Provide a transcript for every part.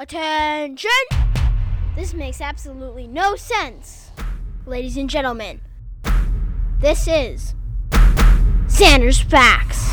Attention! This makes absolutely no sense. Ladies and gentlemen, this is Xander's Facts.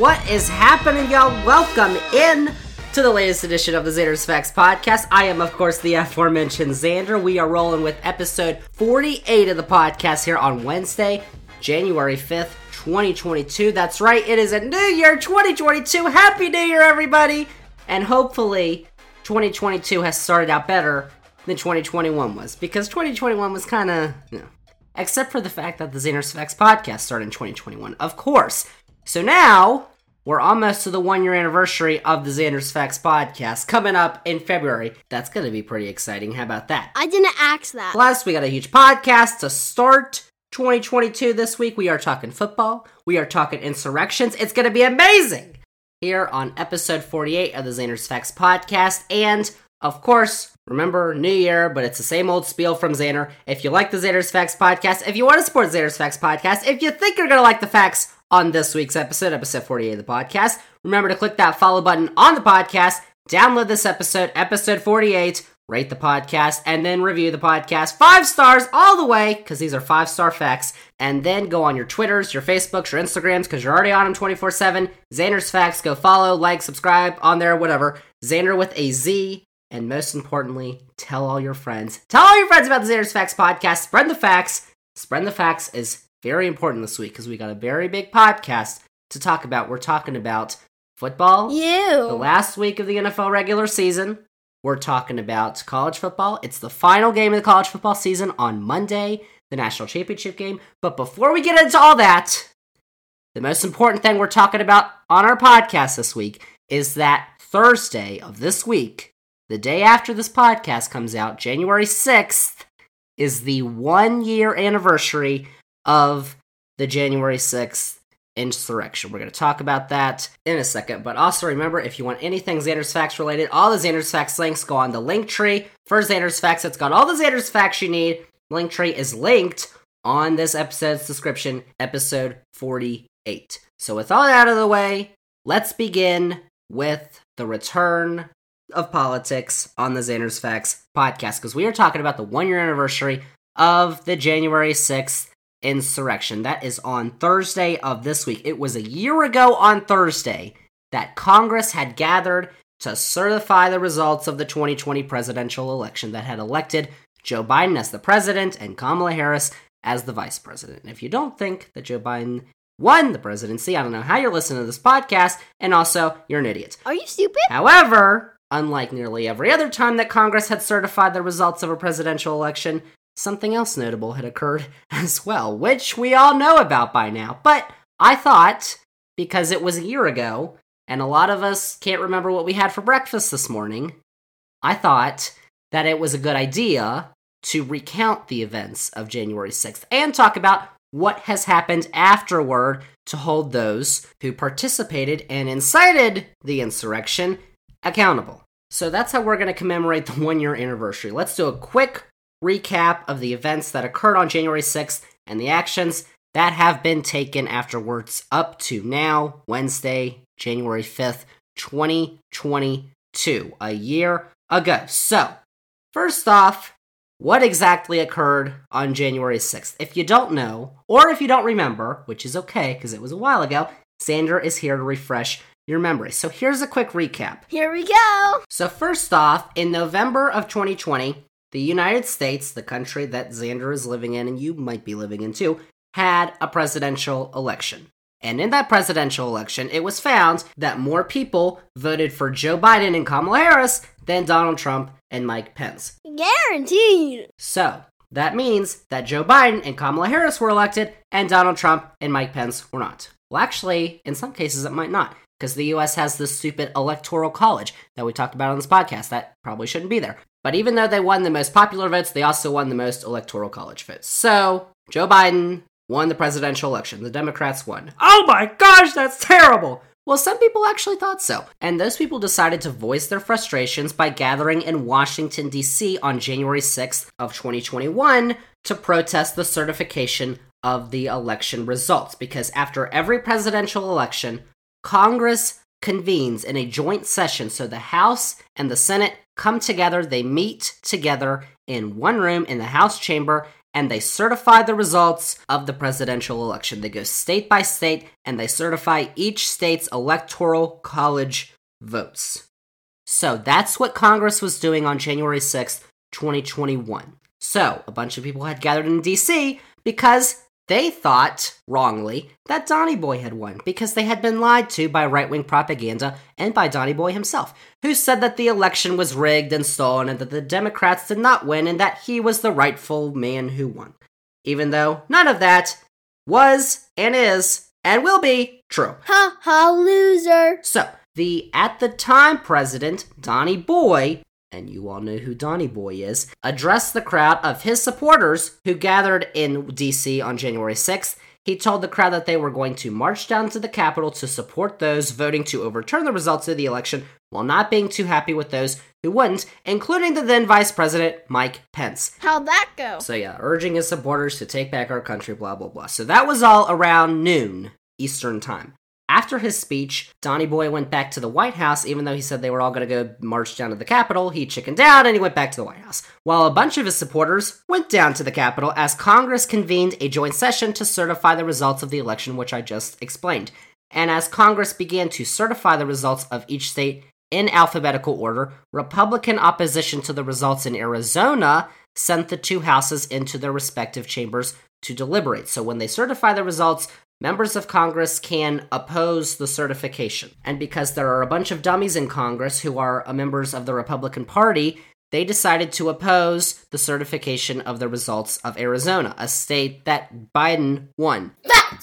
What is happening, y'all? Welcome in to the latest edition of the Xander's Facts podcast. I am, of course, the aforementioned Xander. We are rolling with episode 48 of the podcast here on Wednesday, January 5th, 2022. That's right, it is a new year, 2022. Happy New Year, everybody! And hopefully, 2022 has started out better than 2021 was, because 2021 was kind of, you know, except for the fact that the Xander's Facts podcast started in 2021, of course. So now, we're almost to the one year anniversary of the Xander's Facts podcast coming up in February. That's going to be pretty exciting. How about that? I didn't ask that. Plus, we got a huge podcast to start 2022 this week. We are talking football, we are talking insurrections. It's going to be amazing here on episode 48 of the Xander's Facts podcast. And of course, remember, new year, but it's the same old spiel from Xander. If you like the Xander's Facts podcast, if you want to support Xander's Facts podcast, if you think you're going to like the facts on this week's episode, episode 48 of the podcast, remember to click that follow button on the podcast, download this episode, episode 48, rate the podcast, and then review the podcast. Five stars all the way, because these are five star facts. And then go on your Twitters, your Facebooks, your Instagrams, because you're already on them 24 7. Xander's Facts, go follow, like, subscribe on there, whatever. Xander with a Z. And most importantly, tell all your friends. Tell all your friends about the Xander's Facts podcast. Spread the facts. Spread the facts is very important this week because we got a very big podcast to talk about. We're talking about football, You. the last week of the NFL regular season. We're talking about college football. It's the final game of the college football season on Monday, the national championship game. But before we get into all that, the most important thing we're talking about on our podcast this week is that Thursday of this week, the day after this podcast comes out, January 6th, is the one year anniversary of the January 6th insurrection. We're going to talk about that in a second. But also remember, if you want anything Xander's Facts related, all the Xander's Facts links go on the link tree for Xander's Facts. It's got all the Xander's Facts you need. Link tree is linked on this episode's description, episode 48. So with all that out of the way, let's begin with the return of politics on the Xander's Facts podcast because we are talking about the one year anniversary of the January 6th insurrection. That is on Thursday of this week. It was a year ago on Thursday that Congress had gathered to certify the results of the 2020 presidential election that had elected Joe Biden as the president and Kamala Harris as the vice president. And if you don't think that Joe Biden won the presidency, I don't know how you're listening to this podcast, and also you're an idiot. Are you stupid? However, unlike nearly every other time that Congress had certified the results of a presidential election, something else notable had occurred as well, which we all know about by now. But I thought, because it was a year ago, and a lot of us can't remember what we had for breakfast this morning, I thought that it was a good idea to recount the events of January 6th and talk about what has happened afterward to hold those who participated and incited the insurrection accountable. So that's how we're going to commemorate the one year anniversary. Let's do a quick recap of the events that occurred on January 6th and the actions that have been taken afterwards up to now, Wednesday, January 5th, 2022, a year ago. So, first off, what exactly occurred on January 6th? If you don't know, or if you don't remember, which is okay because it was a while ago, Xander is here to refresh your memory. So here's a quick recap. Here we go. So, first off, in November of 2020, the United States, the country that Xander is living in and you might be living in too, had a presidential election. And in that presidential election, it was found that more people voted for Joe Biden and Kamala Harris than Donald Trump and Mike Pence. Guaranteed. So, that means that Joe Biden and Kamala Harris were elected and Donald Trump and Mike Pence were not. Well, actually, in some cases, it might not, because the US has this stupid electoral college that we talked about on this podcast that probably shouldn't be there. But even though they won the most popular votes, they also won the most electoral college votes. So, Joe Biden won the presidential election. The Democrats won. Oh my gosh, that's terrible! Well, some people actually thought so, and those people decided to voice their frustrations by gathering in Washington, D.C. on January 6th of 2021 to protest the certification of the election results. Because after every presidential election, Congress convenes in a joint session. So the House and the Senate come together, they meet together in one room in the House chamber, and they certify the results of the presidential election. They go state by state and they certify each state's electoral college votes. So that's what Congress was doing on January 6th, 2021. So a bunch of people had gathered in DC because they thought, wrongly, that Donny Boy had won because they had been lied to by right wing propaganda and by Donny Boy himself, who said that the election was rigged and stolen and that the Democrats did not win and that he was the rightful man who won. Even though none of that was and is and will be true. Ha ha, loser. So, the at the time president, Donny Boy, and you all know who Donny Boy is, addressed the crowd of his supporters who gathered in DC on January 6th. He told the crowd that they were going to march down to the Capitol to support those voting to overturn the results of the election while not being too happy with those who wouldn't, including the then Vice President Mike Pence. How'd that go? So, yeah, urging his supporters to take back our country, blah, blah, blah. So, that was all around noon Eastern Time. After his speech, Donny Boy went back to the White House, even though he said they were all going to go march down to the Capitol. He chickened out and he went back to the White House. While a bunch of his supporters went down to the Capitol as Congress convened a joint session to certify the results of the election, which I just explained. And as Congress began to certify the results of each state in alphabetical order, Republican opposition to the results in Arizona sent the two houses into their respective chambers to deliberate. So when they certify the results, members of Congress can oppose the certification. And because there are a bunch of dummies in Congress who are uh, members of the Republican Party, they decided to oppose the certification of the results of Arizona, a state that Biden won.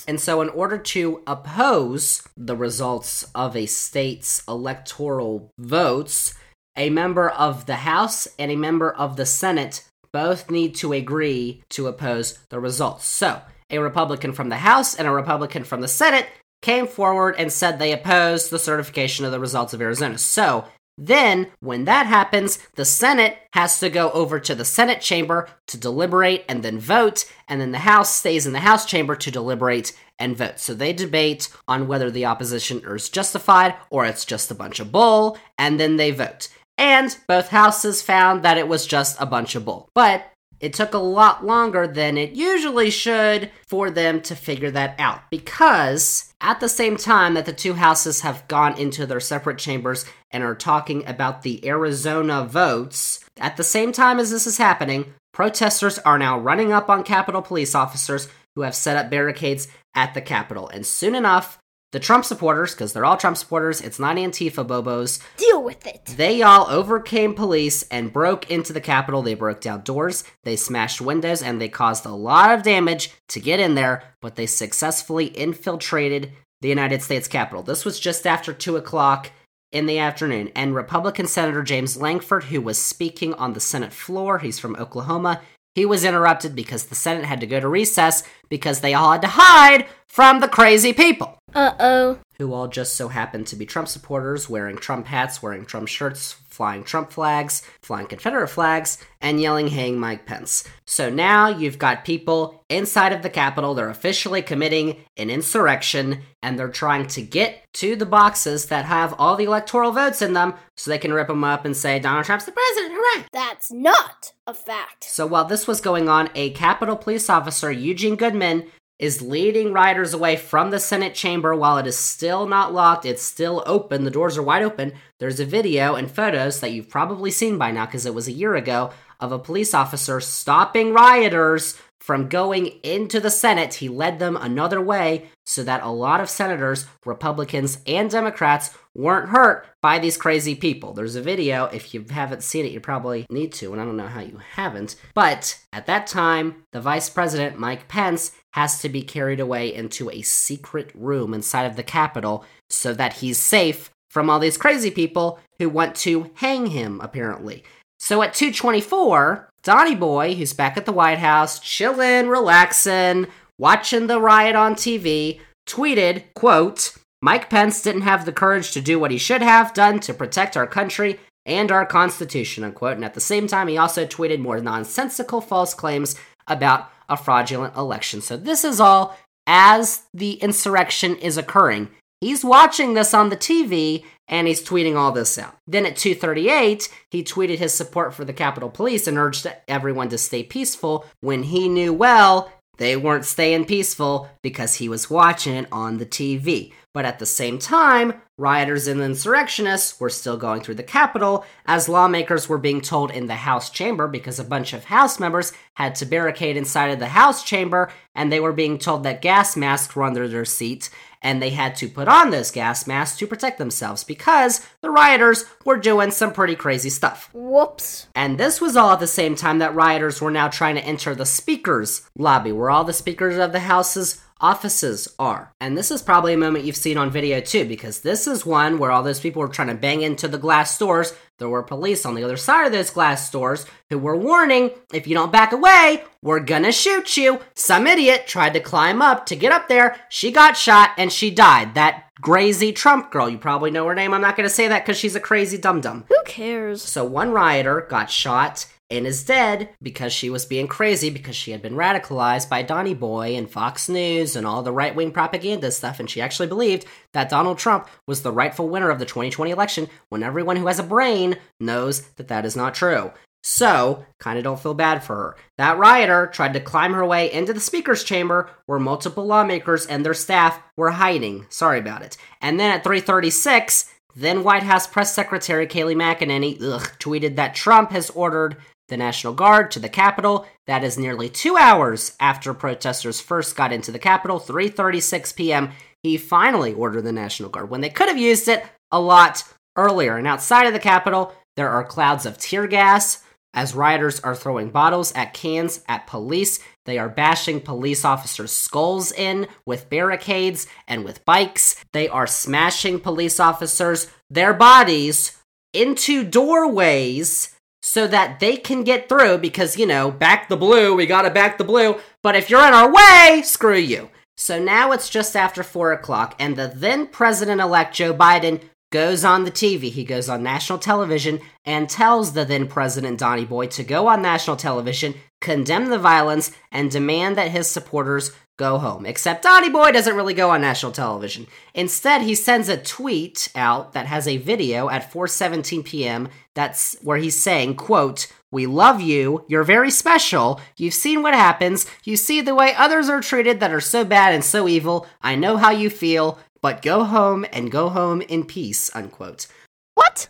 And so, in order to oppose the results of a state's electoral votes, a member of the House and a member of the Senate both need to agree to oppose the results. So, a Republican from the House and a Republican from the Senate came forward and said they opposed the certification of the results of Arizona. So, then, when that happens, the Senate has to go over to the Senate chamber to deliberate and then vote, and then the House stays in the House chamber to deliberate and vote. So they debate on whether the opposition is justified or it's just a bunch of bull, and then they vote. And both houses found that it was just a bunch of bull. But it took a lot longer than it usually should for them to figure that out because at the same time that the two houses have gone into their separate chambers and are talking about the Arizona votes, at the same time as this is happening, protesters are now running up on Capitol police officers who have set up barricades at the Capitol. And soon enough, the Trump supporters, because they're all Trump supporters, it's not Antifa Bobos, Deal with it. they all overcame police and broke into the Capitol. They broke down doors, they smashed windows, and they caused a lot of damage to get in there, but they successfully infiltrated the United States Capitol. This was just after 2 o'clock in the afternoon, and Republican Senator James Lankford, who was speaking on the Senate floor, he's from Oklahoma, he was interrupted because the Senate had to go to recess because they all had to hide from the crazy people Uh oh. who all just so happened to be Trump supporters, wearing Trump hats, wearing Trump shirts, flying Trump flags, flying Confederate flags, and yelling, Hang Mike Pence. So now you've got people inside of the Capitol, they're officially committing an insurrection, and they're trying to get to the boxes that have all the electoral votes in them so they can rip them up and say, Donald Trump's the president, hooray! That's not a fact. So while this was going on, a Capitol police officer, Eugene Goodman, is leading riders away from the Senate chamber while it is still not locked. It's still open. The doors are wide open. There's a video and photos that you've probably seen by now because it was a year ago of a police officer stopping rioters from going into the Senate. He led them another way so that a lot of senators, Republicans, and Democrats weren't hurt by these crazy people. There's a video. If you haven't seen it, you probably need to, and I don't know how you haven't. But at that time, the vice president, Mike Pence, has to be carried away into a secret room inside of the Capitol so that he's safe from all these crazy people who want to hang him, apparently. So at 224, Donny Boy, who's back at the White House, chilling, relaxing, watching the riot on TV, tweeted, quote, Mike Pence didn't have the courage to do what he should have done to protect our country and our Constitution, unquote. And at the same time, he also tweeted more nonsensical false claims about a fraudulent election. So this is all as the insurrection is occurring. He's watching this on the TV and he's tweeting all this out. Then at 2:38, he tweeted his support for the Capitol Police and urged everyone to stay peaceful when he knew well they weren't staying peaceful because he was watching it on the TV. But at the same time, rioters and insurrectionists were still going through the Capitol as lawmakers were being told in the House chamber because a bunch of House members had to barricade inside of the House chamber and they were being told that gas masks were under their seat and they had to put on those gas masks to protect themselves because the rioters were doing some pretty crazy stuff. Whoops. And this was all at the same time that rioters were now trying to enter the Speaker's lobby, where all the speakers of the House's offices are. And this is probably a moment you've seen on video too, because this is one where all those people were trying to bang into the glass doors. There were police on the other side of those glass doors who were warning if you don't back away, we're gonna shoot you. Some idiot tried to climb up to get up there. She got shot and she died. That crazy Trump girl, you probably know her name. I'm not gonna say that because she's a crazy dum dum. Who cares? So one rioter got shot and is dead because she was being crazy because she had been radicalized by Donny Boy and Fox News and all the right wing propaganda stuff. And she actually believed that Donald Trump was the rightful winner of the 2020 election when everyone who has a brain knows that that is not true. So, kind of don't feel bad for her. That rioter tried to climb her way into the speaker's chamber where multiple lawmakers and their staff were hiding. Sorry about it. And then at 336, then White House Press Secretary Kayleigh McEnany ugh, tweeted that Trump has ordered the National Guard to the Capitol. That is nearly two hours after protesters first got into the Capitol, 3:36 p.m. He finally ordered the National Guard when they could have used it a lot earlier. And outside of the Capitol, there are clouds of tear gas as rioters are throwing bottles at cans at police. They are bashing police officers' skulls in with barricades and with bikes. They are smashing police officers, their bodies, into doorways so that they can get through because, you know, back the blue, we gotta back the blue. But if you're in our way, screw you. So now it's just after 4 o'clock, and the then president elect Joe Biden goes on the TV. He goes on national television and tells the then president Donny Boy to go on national television, condemn the violence, and demand that his supporters go home. Except Donny Boy doesn't really go on national television. Instead, he sends a tweet out that has a video at 4:17 p.m. that's where he's saying, quote, "We love you. You're very special. You've seen what happens. You see the way others are treated that are so bad and so evil. I know how you feel, but go home and go home in peace." Unquote. What?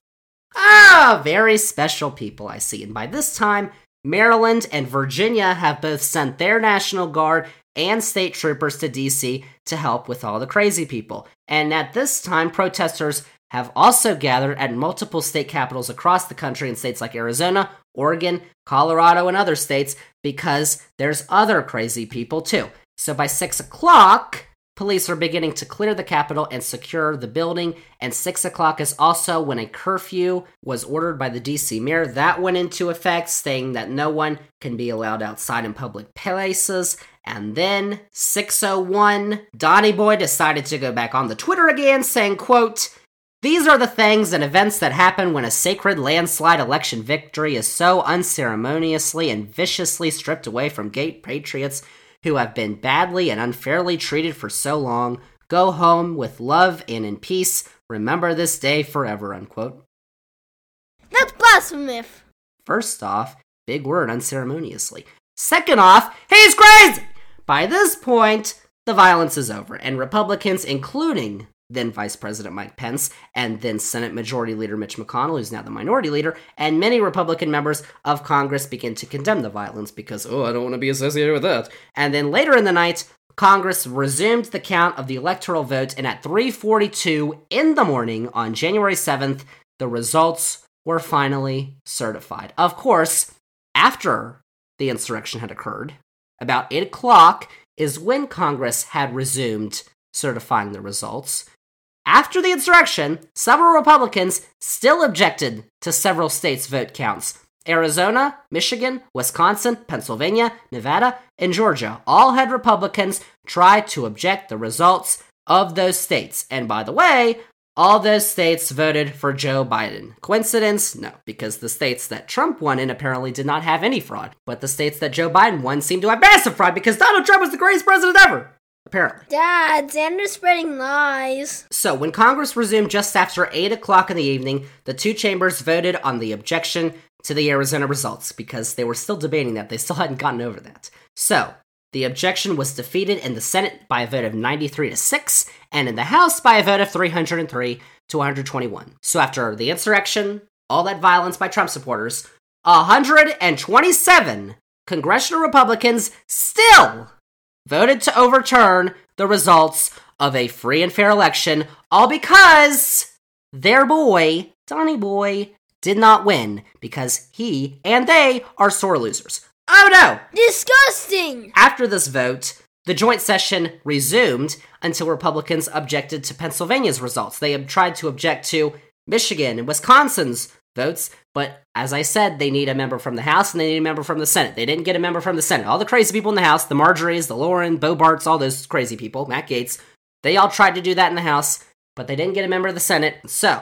Ah, very special people I see. And by this time, Maryland and Virginia have both sent their National Guard and state troopers to DC to help with all the crazy people. And at this time, protesters have also gathered at multiple state capitals across the country in states like Arizona, Oregon, Colorado, and other states because there's other crazy people too. So by six o'clock, police are beginning to clear the Capitol and secure the building. And six o'clock is also when a curfew was ordered by the DC mayor. That went into effect, saying that no one can be allowed outside in public places. And then 601, Donny Boy decided to go back on the Twitter again, saying, quote, these are the things and events that happen when a sacred landslide election victory is so unceremoniously and viciously stripped away from gay patriots who have been badly and unfairly treated for so long. Go home with love and in peace. Remember this day forever. Unquote. That's blasphemous. First off, big word unceremoniously. Second off, he's crazy! By this point, the violence is over, and Republicans, including then Vice President Mike Pence, and then Senate Majority Leader Mitch McConnell, who's now the minority leader, and many Republican members of Congress begin to condemn the violence because, oh, I don't want to be associated with that. And then later in the night, Congress resumed the count of the electoral vote, and at 3:42 in the morning on January 7th, the results were finally certified. Of course, after the insurrection had occurred, about 8 o'clock is when Congress had resumed certifying the results. After the insurrection, several Republicans still objected to several states' vote counts. Arizona, Michigan, Wisconsin, Pennsylvania, Nevada, and Georgia all had Republicans try to object the results of those states. And by the way, all those states voted for Joe Biden. Coincidence? No, because the states that Trump won in apparently did not have any fraud. But the states that Joe Biden won seemed to have massive fraud because Donald Trump was the greatest president ever. Apparently. Dad, Xander's spreading lies. So, when Congress resumed just after 8 o'clock in the evening, the two chambers voted on the objection to the Arizona results because they were still debating that. They still hadn't gotten over that. So, the objection was defeated in the Senate by a vote of 93 to 6, and in the House by a vote of 303 to 121. So, after the insurrection, all that violence by Trump supporters, 127 congressional Republicans still voted to overturn the results of a free and fair election, all because their boy, Donny Boy, did not win because he and they are sore losers. Oh no! Disgusting! After this vote, the joint session resumed until Republicans objected to Pennsylvania's results. They tried to object to Michigan and Wisconsin's votes, but as I said, they need a member from the House and they need a member from the Senate. They didn't get a member from the Senate. All the crazy people in the House, the Marjories, the Lauren, Boeberts, all those crazy people, Matt Gaetz, they all tried to do that in the House, but they didn't get a member of the Senate. So,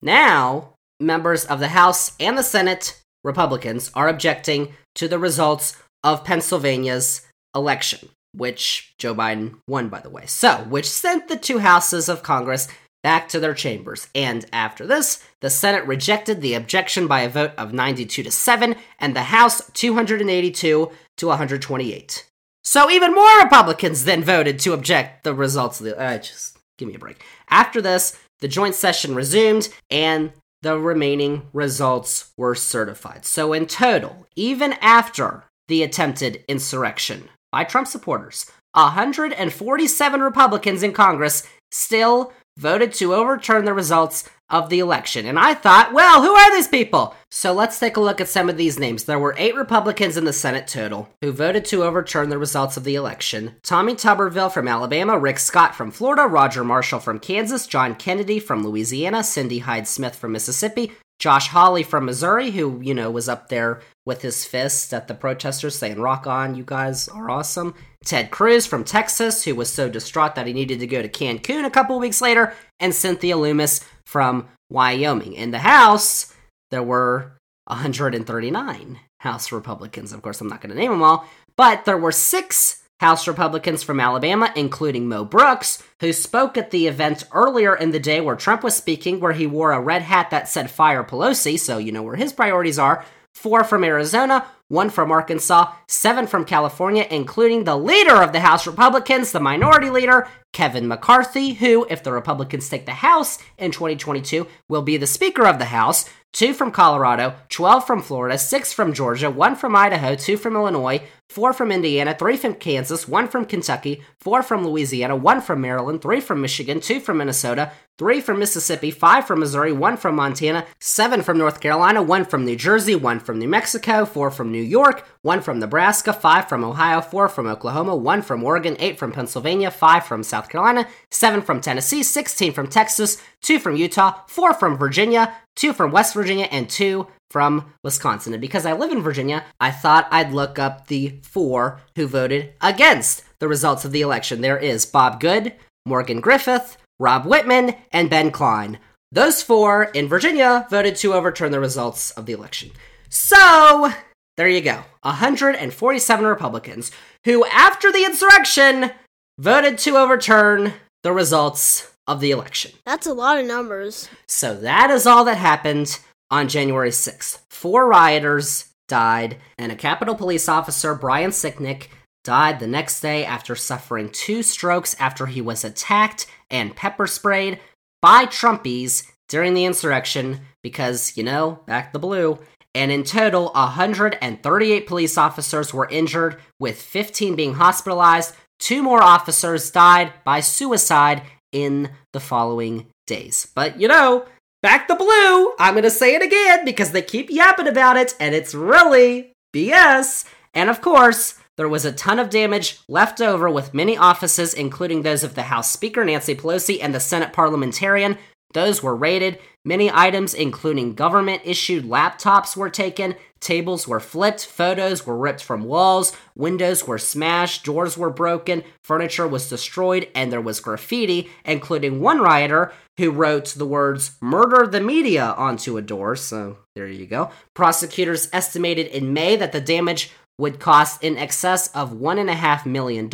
now, members of the House and the Senate, Republicans, are objecting to the results of Pennsylvania's election, which Joe Biden won, by the way. So, which sent the two houses of Congress back to their chambers. And after this, the Senate rejected the objection by a vote of 92 to 7, and the House 282 to 128. So even more Republicans then voted to object the results of the. Uh, just give me a break. After this, the joint session resumed, and the remaining results were certified. So in total, even after the attempted insurrection by Trump supporters, 147 Republicans in Congress still voted to overturn the results of the election. And I thought, well, who are these people? So let's take a look at some of these names. There were eight Republicans in the Senate total who voted to overturn the results of the election Tommy Tuberville from Alabama, Rick Scott from Florida, Roger Marshall from Kansas, John Kennedy from Louisiana, Cindy Hyde Smith from Mississippi, Josh Hawley from Missouri, who, you know, was up there with his fist at the protesters saying, Rock on, you guys are awesome. Ted Cruz from Texas, who was so distraught that he needed to go to Cancun a couple weeks later, and Cynthia Lummis from Wyoming. In the House, there were 139 House Republicans. Of course, I'm not going to name them all, but there were six House Republicans from Alabama, including Mo Brooks, who spoke at the event earlier in the day where Trump was speaking, where he wore a red hat that said Fire Pelosi, so you know where his priorities are. Four from Arizona, one from Arkansas, seven from California, including the leader of the House Republicans, the minority leader, Kevin McCarthy, who, if the Republicans take the House in 2022, will be the Speaker of the House, two from Colorado, 12 from Florida, six from Georgia, one from Idaho, two from Illinois, four from Indiana, three from Kansas, one from Kentucky, four from Louisiana, one from Maryland, three from Michigan, two from Minnesota, three from Mississippi, five from Missouri, one from Montana, seven from North Carolina, one from New Jersey, one from New Mexico, four from New York, one from Nebraska, five from Ohio, four from Oklahoma, one from Oregon, eight from Pennsylvania, five from South Carolina, seven from Tennessee, 16 from Texas, two from Utah, four from Virginia, two from West Virginia, and two from Wisconsin. And because I live in Virginia, I thought I'd look up the four who voted against the results of the election. There is Bob Good, Morgan Griffith, Rob Wittman, and Ben Cline. Those four in Virginia voted to overturn the results of the election. So, there you go. 147 Republicans who, after the insurrection, voted to overturn the results of the election. That's a lot of numbers. So, that is all that happened on January 6th. Four rioters died, and a Capitol Police officer, Brian Sicknick, died the next day after suffering two strokes after he was attacked and pepper sprayed by Trumpies during the insurrection because, you know, back the blue. And in total, 138 police officers were injured, with 15 being hospitalized. Two more officers died by suicide in the following days. But, you know, back the blue, I'm gonna say it again because they keep yapping about it, and it's really BS. And of course, there was a ton of damage left over with many offices, including those of the House Speaker Nancy Pelosi and the Senate parliamentarian. Those were raided. Many items, including government issued laptops, were taken. Tables were flipped. Photos were ripped from walls. Windows were smashed. Doors were broken. Furniture was destroyed. And there was graffiti, including one rioter who wrote the words murder the media onto a door. So there you go. Prosecutors estimated in May that the damage would cost in excess of $1.5 million,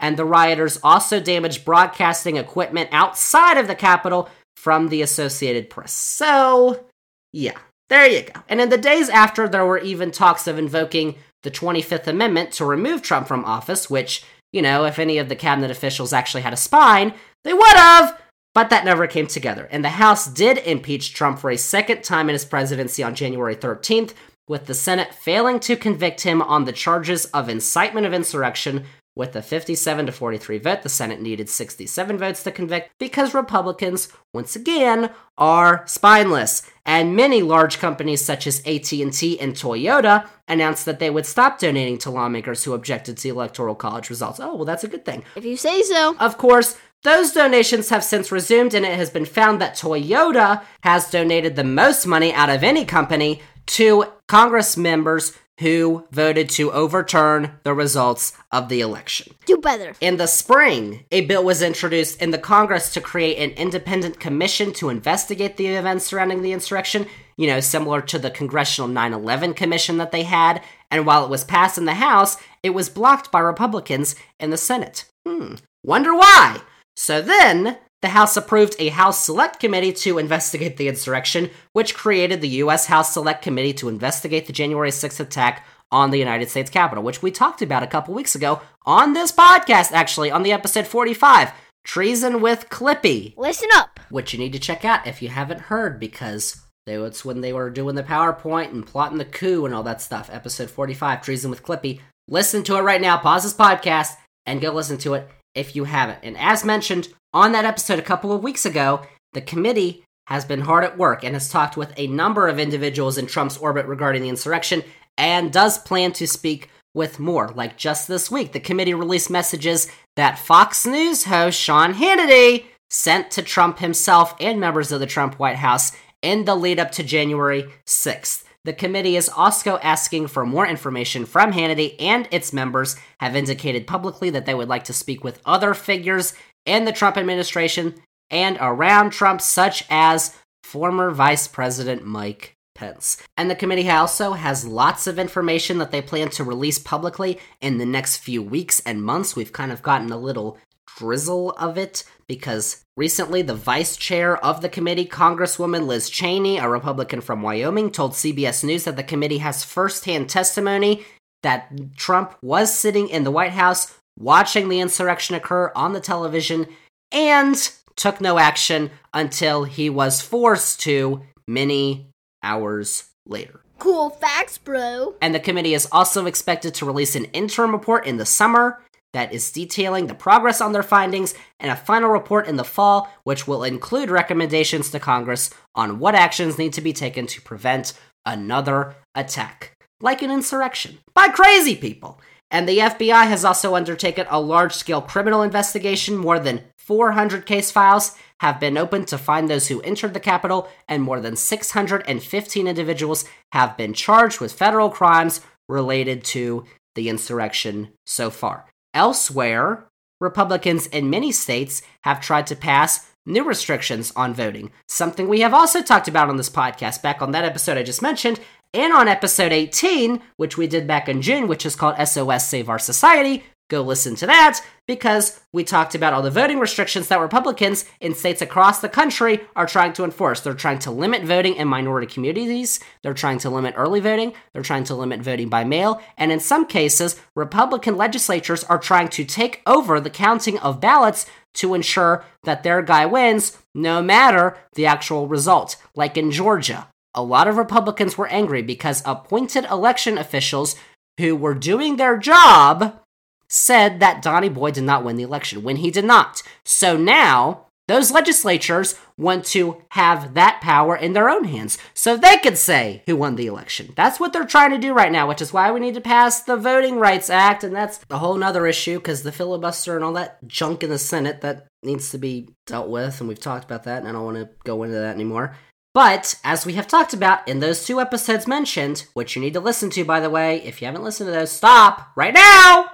and the rioters also damaged broadcasting equipment outside of the Capitol from the Associated Press. So, yeah, there you go. And in the days after, there were even talks of invoking the 25th Amendment to remove Trump from office, which, you know, if any of the cabinet officials actually had a spine, they would have. But that never came together. And the House did impeach Trump for a second time in his presidency on January 13th, with the Senate failing to convict him on the charges of incitement of insurrection. With a 57 to 43 vote, the Senate needed 67 votes to convict because Republicans, once again, are spineless. And many large companies such as AT&T and Toyota announced that they would stop donating to lawmakers who objected to the electoral college results. Oh, well that's a good thing. If you say so. Of course, those donations have since resumed, and it has been found that Toyota has donated the most money out of any company to Congress members who voted to overturn the results of the election. Do better. In the spring, a bill was introduced in the Congress to create an independent commission to investigate the events surrounding the insurrection, you know, similar to the Congressional 9 11 Commission that they had. And while it was passed in the House, it was blocked by Republicans in the Senate. Hmm. Wonder why? So then, the House approved a House Select Committee to investigate the insurrection, which created the U.S. House Select Committee to investigate the January 6th attack on the United States Capitol, which we talked about a couple weeks ago on this podcast, actually, on the episode 45 Treason with Clippy. Listen up. Which you need to check out if you haven't heard, because it's when they were doing the PowerPoint and plotting the coup and all that stuff. Episode 45 Treason with Clippy. Listen to it right now. Pause this podcast and go listen to it if you haven't. And as mentioned on that episode a couple of weeks ago, the committee has been hard at work and has talked with a number of individuals in Trump's orbit regarding the insurrection and does plan to speak with more. Like just this week, the committee released messages that Fox News host Sean Hannity sent to Trump himself and members of the Trump White House in the lead up to January 6th. The committee is also asking for more information from Hannity, and its members have indicated publicly that they would like to speak with other figures in the Trump administration and around Trump, such as former Vice President Mike Pence. And the committee also has lots of information that they plan to release publicly in the next few weeks and months. We've kind of gotten a little drizzle of it because recently the vice chair of the committee, Congresswoman Liz Cheney, a Republican from Wyoming, told CBS News that the committee has firsthand testimony that Trump was sitting in the White House watching the insurrection occur on the television and took no action until he was forced to many hours later. Cool facts, bro. And the committee is also expected to release an interim report in the summer that is detailing the progress on their findings and a final report in the fall, which will include recommendations to Congress on what actions need to be taken to prevent another attack, like an insurrection, by crazy people. And the FBI has also undertaken a large scale criminal investigation. More than 400 case files have been opened to find those who entered the Capitol, and more than 615 individuals have been charged with federal crimes related to the insurrection so far. Elsewhere, Republicans in many states have tried to pass new restrictions on voting, something we have also talked about on this podcast back on that episode I just mentioned, and on episode 18, which we did back in June, which is called SOS Save Our Society. Go listen to that because we talked about all the voting restrictions that Republicans in states across the country are trying to enforce. They're trying to limit voting in minority communities, they're trying to limit early voting, they're trying to limit voting by mail, and in some cases, Republican legislatures are trying to take over the counting of ballots to ensure that their guy wins no matter the actual result, like in Georgia a lot of Republicans were angry because appointed election officials who were doing their job said that Donny Boy did not win the election when he did not. So now those legislatures want to have that power in their own hands so they could say who won the election. That's what they're trying to do right now, which is why we need to pass the Voting Rights Act. And that's a whole nother issue because the filibuster and all that junk in the Senate that needs to be dealt with. And we've talked about that, and I don't want to go into that anymore. But, as we have talked about in those two episodes mentioned, which you need to listen to, by the way, if you haven't listened to those, stop right now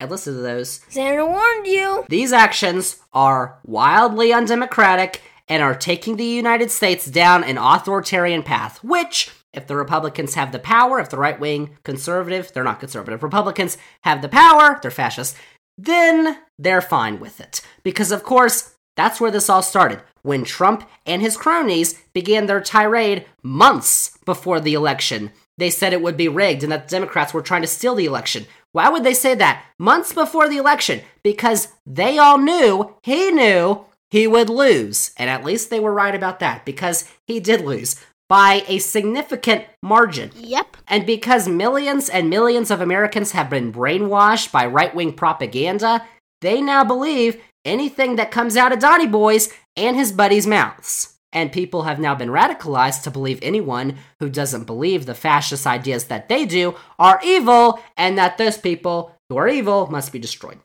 and listen to those. Xander warned you. These actions are wildly undemocratic and are taking the United States down an authoritarian path, which if the Republicans have the power, if the right wing conservative, they're not conservative, Republicans have the power, they're fascists, then they're fine with it. Because, of course, that's where this all started. When Trump and his cronies began their tirade months before the election, they said it would be rigged and that the Democrats were trying to steal the election. Why would they say that? Months before the election. Because they all knew, he knew, he would lose. And at least they were right about that, because he did lose by a significant margin. Yep. And because millions and millions of Americans have been brainwashed by right wing propaganda, they now believe anything that comes out of Donny Boy's and his buddies' mouths. And people have now been radicalized to believe anyone who doesn't believe the fascist ideas that they do are evil, and that those people who are evil must be destroyed.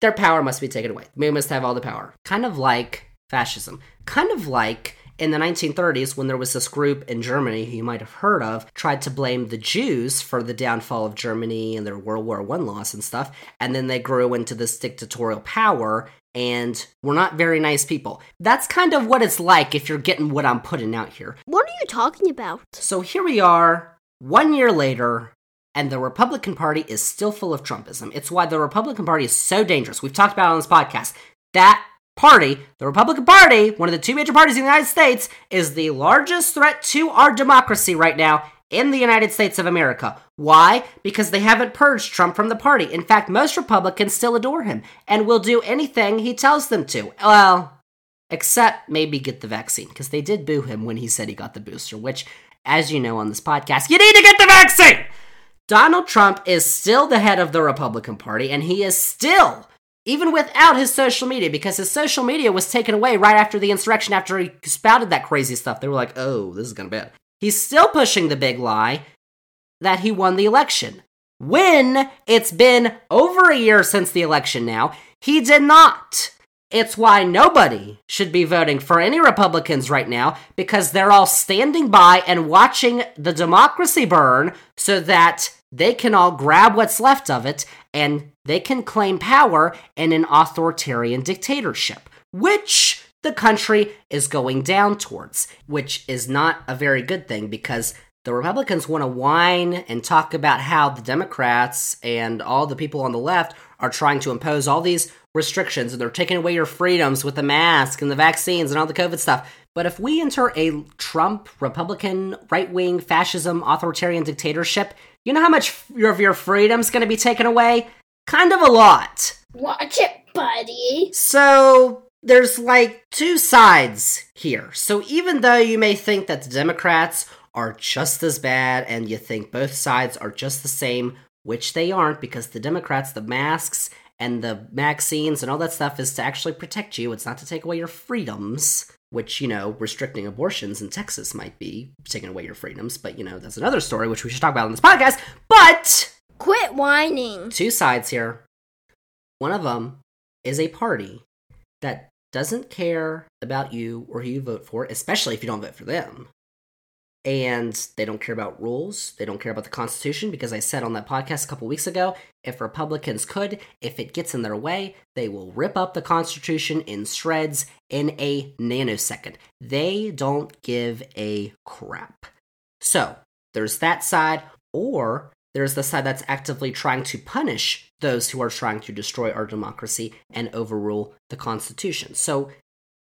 Their power must be taken away. We must have all the power. Kind of like fascism. Kind of like in the 1930s when there was this group in Germany who you might have heard of tried to blame the Jews for the downfall of Germany and their World War I loss and stuff and then they grew into this dictatorial power and we're not very nice people. That's kind of what it's like if you're getting what I'm putting out here. What are you talking about? So here we are, one year later, and the Republican Party is still full of Trumpism. It's why the Republican Party is so dangerous. We've talked about it on this podcast. That party, the Republican Party, one of the two major parties in the United States, is the largest threat to our democracy right now in the United States of America. Why? Because they haven't purged Trump from the party. In fact, most Republicans still adore him and will do anything he tells them to. Well, except maybe get the vaccine, because they did boo him when he said he got the booster, which, as you know on this podcast, you need to get the vaccine! Donald Trump is still the head of the Republican Party, and he is still even without his social media, because his social media was taken away right after the insurrection, after he spouted that crazy stuff. They were like, oh, this is gonna be bad. He's still pushing the big lie that he won the election. When it's been over a year since the election now, he did not. It's why nobody should be voting for any Republicans right now because they're all standing by and watching the democracy burn so that they can all grab what's left of it and they can claim power in an authoritarian dictatorship, which the country is going down towards, which is not a very good thing because the Republicans want to whine and talk about how the Democrats and all the people on the left are trying to impose all these restrictions and they're taking away your freedoms with the mask and the vaccines and all the COVID stuff. But if we enter a Trump, Republican, right wing, fascism, authoritarian dictatorship, you know how much of your freedom's going to be taken away? Kind of a lot. Watch it, buddy. So there's like two sides here. So even though you may think that the Democrats are just as bad and you think both sides are just the same, which they aren't because the Democrats, the masks and the vaccines and all that stuff is to actually protect you. It's not to take away your freedoms, which, you know, restricting abortions in Texas might be taking away your freedoms. But, you know, that's another story which we should talk about on this podcast. But Quit whining. two sides here. One of them is a party that doesn't care about you or who you vote for, especially if you don't vote for them. And they don't care about rules. They don't care about the Constitution because I said on that podcast a couple weeks ago if Republicans could, if it gets in their way, they will rip up the Constitution in shreds in a nanosecond. They don't give a crap. So, there's that side, or there's the side that's actively trying to punish those who are trying to destroy our democracy and overrule the Constitution. So,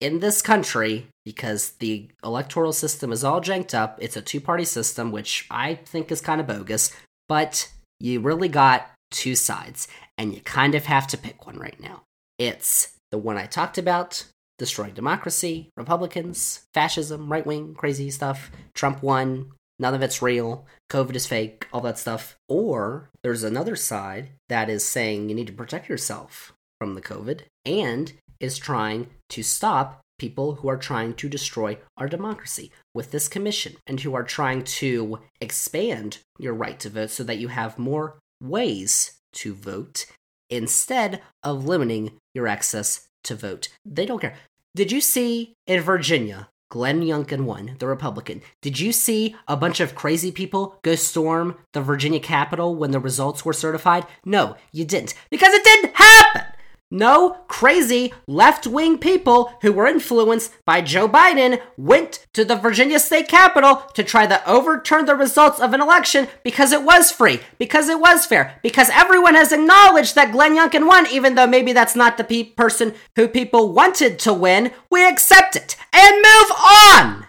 in this country, because the electoral system is all janked up, it's a two party system, which I think is kind of bogus, but you really got two sides, and you kind of have to pick one right now. It's the one I talked about destroying democracy, Republicans, fascism, right wing, crazy stuff. Trump won, none of it's real, COVID is fake, all that stuff. Or there's another side that is saying you need to protect yourself from the COVID and is trying to stop people who are trying to destroy our democracy with this commission and who are trying to expand your right to vote so that you have more ways to vote instead of limiting your access to vote. They don't care. Did you see in Virginia, Glenn Youngkin won, the Republican? Did you see a bunch of crazy people go storm the Virginia Capitol when the results were certified? No, you didn't. Because it didn't happen! No crazy left wing people who were influenced by Joe Biden went to the Virginia state capitol to try to overturn the results of an election because it was free, because it was fair, because everyone has acknowledged that Glenn Youngkin won, even though maybe that's not the pe- person who people wanted to win. We accept it and move on.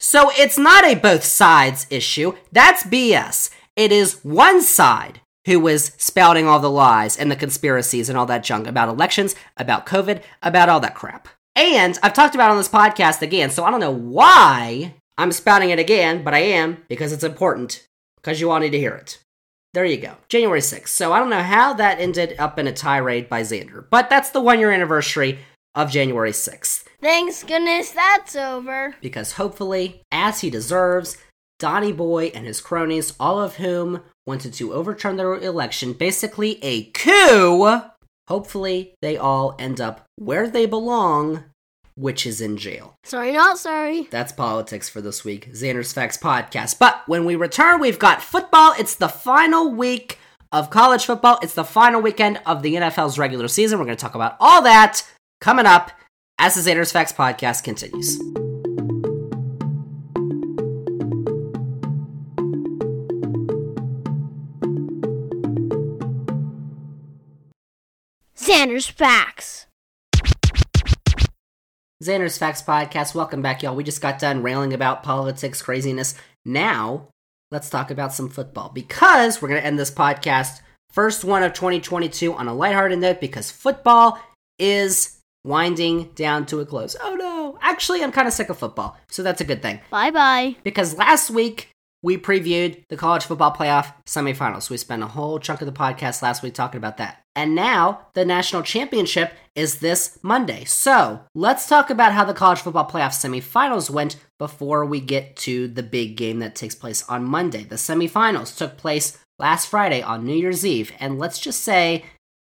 So it's not a both sides issue. That's BS. It is one side who was spouting all the lies and the conspiracies and all that junk about elections, about COVID, about all that crap. And I've talked about it on this podcast again, so I don't know why I'm spouting it again, but I am because it's important because you all need to hear it. There you go. January 6th. So I don't know how that ended up in a tirade by Xander, but that's the one year anniversary of January 6th. Thanks goodness that's over. Because hopefully, as he deserves, Donny Boy and his cronies, all of whom wanted to overturn their election, basically a coup. Hopefully, they all end up where they belong, which is in jail. Sorry, not sorry. That's politics for this week, Xander's Facts podcast. But when we return, we've got football. It's the final week of college football, it's the final weekend of the NFL's regular season. We're going to talk about all that coming up as the Xander's Facts podcast continues. Xander's Facts. Xander's Facts Podcast. Welcome back, y'all. We just got done railing about politics, craziness. Now, let's talk about some football because we're going to end this podcast, first one of 2022, on a lighthearted note because football is winding down to a close. Oh no. Actually, I'm kind of sick of football, so that's a good thing. Bye bye. Because last week, we previewed the college football playoff semifinals. We spent a whole chunk of the podcast last week talking about that. And now the national championship is this Monday. So let's talk about how the college football playoff semifinals went before we get to the big game that takes place on Monday. The semifinals took place last Friday on New Year's Eve. And let's just say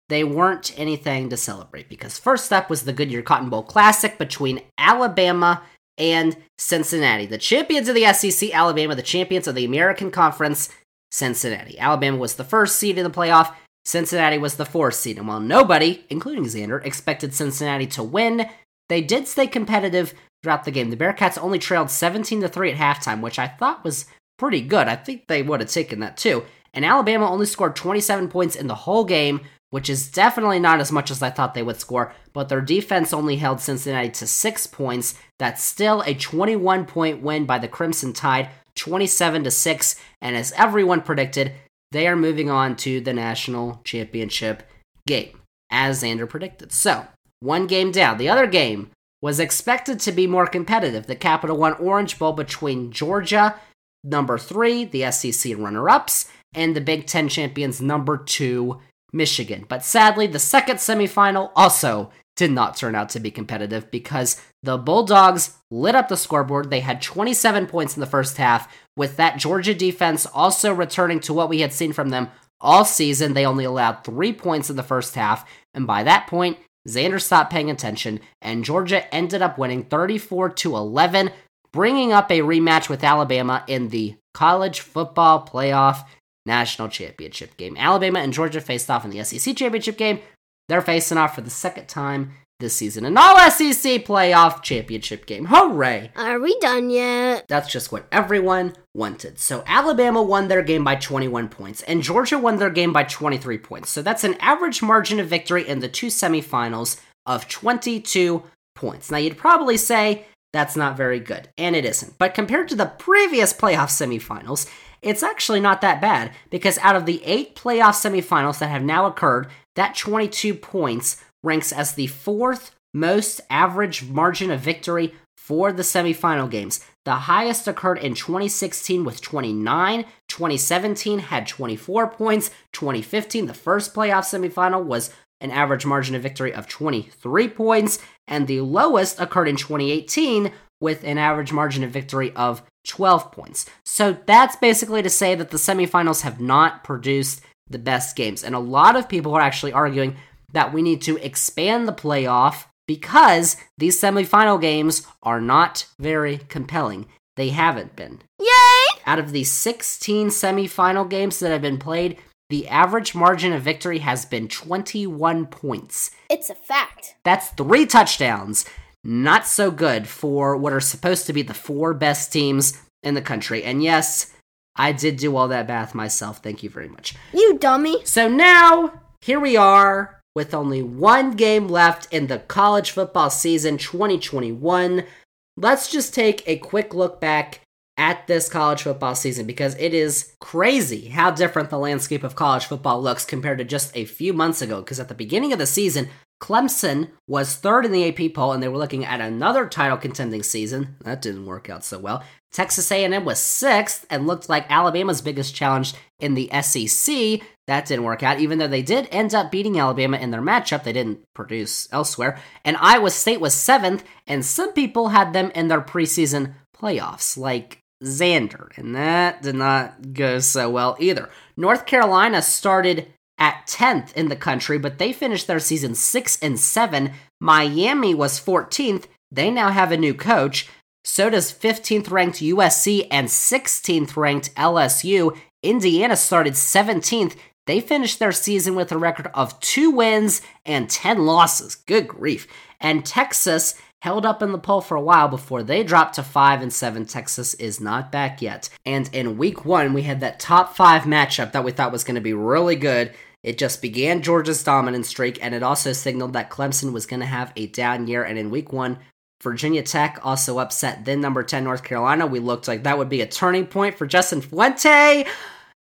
they weren't anything to celebrate because first up was the Goodyear Cotton Bowl Classic between Alabama and Cincinnati. The champions of the SEC, Alabama, the champions of the American Conference, Cincinnati. Alabama was the first seed in the playoff. Cincinnati was the fourth seed. And while nobody, including Xander, expected Cincinnati to win, they did stay competitive throughout the game. The Bearcats only trailed 17 to 3 at halftime, which I thought was pretty good. I think they would have taken that too. And Alabama only scored 27 points in the whole game, which is definitely not as much as I thought they would score, but their defense only held Cincinnati to six points. That's still a 21 point win by the Crimson Tide, 27 to 6. And as everyone predicted, they are moving on to the national championship game, as Xander predicted. So, one game down. The other game was expected to be more competitive. The Capital One Orange Bowl between Georgia, number three, the SEC runner ups, and the Big Ten champions, number two, Michigan. But sadly, the second semifinal also did not turn out to be competitive because the Bulldogs lit up the scoreboard. They had 27 points in the first half, with that Georgia defense also returning to what we had seen from them all season. They only allowed three points in the first half, and by that point, Xander stopped paying attention, and Georgia ended up winning 34 to 11, bringing up a rematch with Alabama in the college football playoff national championship game. Alabama and Georgia faced off in the SEC championship game. They're facing off for the second time this season. An all SEC playoff championship game. Hooray! Are we done yet? That's just what everyone wanted. So Alabama won their game by 21 points, and Georgia won their game by 23 points. So that's an average margin of victory in the two semifinals of 22 points. Now you'd probably say that's not very good, and it isn't. But compared to the previous playoff semifinals, it's actually not that bad because out of the eight playoff semifinals that have now occurred, that 22 points ranks as the fourth most average margin of victory for the semifinal games. The highest occurred in 2016 with 29, 2017 had 24 points, 2015, the first playoff semifinal, was an average margin of victory of 23 points, and the lowest occurred in 2018 with an average margin of victory of 12 points. So that's basically to say that the semifinals have not produced the best games. And a lot of people are actually arguing that we need to expand the playoff because these semifinal games are not very compelling. They haven't been. Yay! Out of the 16 semifinal games that have been played, the average margin of victory has been 21 points. It's a fact. That's three touchdowns. Not so good for what are supposed to be the four best teams in the country. And yes, I did do all that math myself. Thank you very much. You dummy. So now, here we are with only one game left in the college football season 2021. Let's just take a quick look back at this college football season because it is crazy how different the landscape of college football looks compared to just a few months ago. Because at the beginning of the season, Clemson was third in the AP poll and they were looking at another title contending season. That didn't work out so well. Texas A&M was 6th and looked like Alabama's biggest challenge in the SEC. That didn't work out even though they did end up beating Alabama in their matchup. They didn't produce elsewhere. And Iowa State was 7th and some people had them in their preseason playoffs like Xander and that did not go so well either. North Carolina started at 10th in the country, but they finished their season 6 and 7. Miami was 14th. They now have a new coach. So does 15th ranked USC and 16th ranked LSU. Indiana started 17th. They finished their season with a record of 2 wins and 10 losses. Good grief. And Texas held up in the poll for a while before they dropped to 5 and 7. Texas is not back yet. And in week 1, we had that top 5 matchup that we thought was going to be really good. It just began Georgia's dominant streak, and it also signaled that Clemson was going to have a down year. And in week one, Virginia Tech also upset then number 10 North Carolina. We looked like that would be a turning point for Justin Fuente.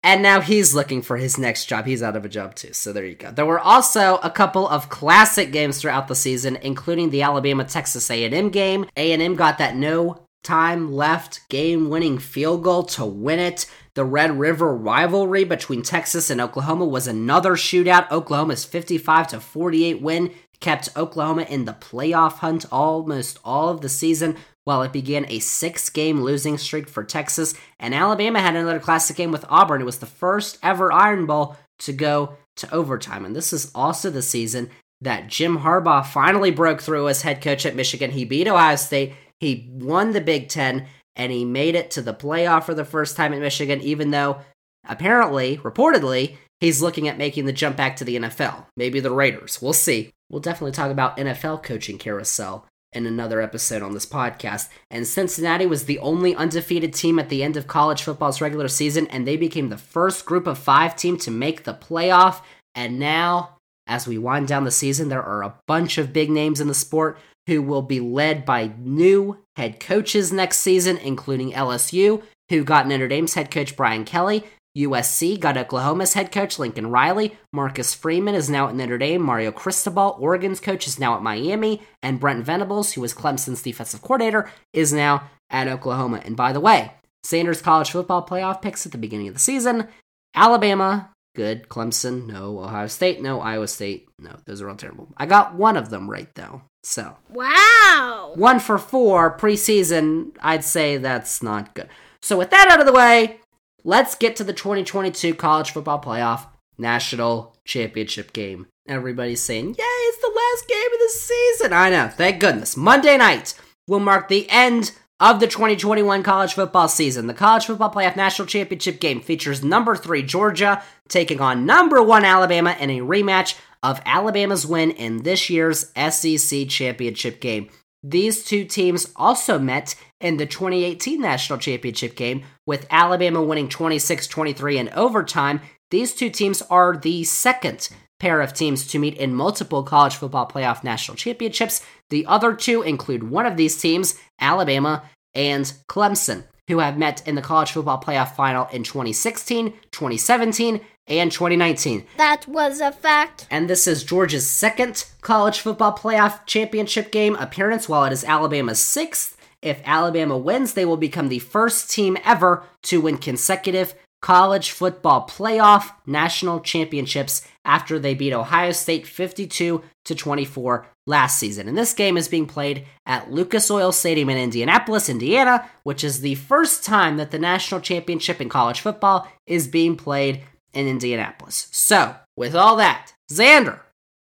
And now he's looking for his next job. He's out of a job too. So there you go. There were also a couple of classic games throughout the season, including the Alabama Texas A&M game. A&M got that no time left game-winning field goal to win it. The Red River rivalry between Texas and Oklahoma was another shootout. Oklahoma's 55 to 48 win kept Oklahoma in the playoff hunt almost all of the season while it began a six game losing streak for Texas. And Alabama had another classic game with Auburn. It was the first ever Iron Bowl to go to overtime. And this is also the season that Jim Harbaugh finally broke through as head coach at Michigan. He beat Ohio State, he won the Big Ten, and he made it to the playoff for the first time at Michigan, even though apparently, reportedly, he's looking at making the jump back to the NFL. Maybe the Raiders. We'll see. We'll definitely talk about NFL coaching carousel in another episode on this podcast. And Cincinnati was the only undefeated team at the end of college football's regular season, and they became the first group of five team to make the playoff. And now, as we wind down the season, there are a bunch of big names in the sport who will be led by new head coaches next season, including LSU, who got Notre Dame's head coach Brian Kelly. USC got Oklahoma's head coach Lincoln Riley. Marcus Freeman is now at Notre Dame. Mario Cristobal, Oregon's coach, is now at Miami. And Brent Venables, who was Clemson's defensive coordinator, is now at Oklahoma. And by the way, Xander's college football playoff picks at the beginning of the season Alabama, good. Clemson, no. Ohio State, no. Iowa State, no. Those are all terrible. I got one of them right, though. So, Wow. one for four preseason, I'd say that's not good. So, with that out of the way, let's get to the 2022 college football playoff national championship game. Everybody's saying, Yay, it's the last game of the season. I know, thank goodness. Monday night will mark the end of the 2021 college football season. The college football playoff national championship game features number three Georgia taking on number one Alabama in a rematch of Alabama's win in this year's SEC championship game. These two teams also met in the 2018 national championship game, with Alabama winning 26 23 in overtime. These two teams are the second pair of teams to meet in multiple college football playoff national championships. The other two include one of these teams, Alabama and Clemson, who have met in the college football playoff final in 2016, 2017, and 2019. That was a fact. And this is Georgia's second college football playoff championship game appearance, while it is Alabama's sixth. If Alabama wins, they will become the first team ever to win consecutive college football playoff national championships after they beat Ohio State 52 to 24 last season. And this game is being played at Lucas Oil Stadium in Indianapolis, Indiana, which is the first time that the national championship in college football is being played in Indianapolis. So, with all that, Xander,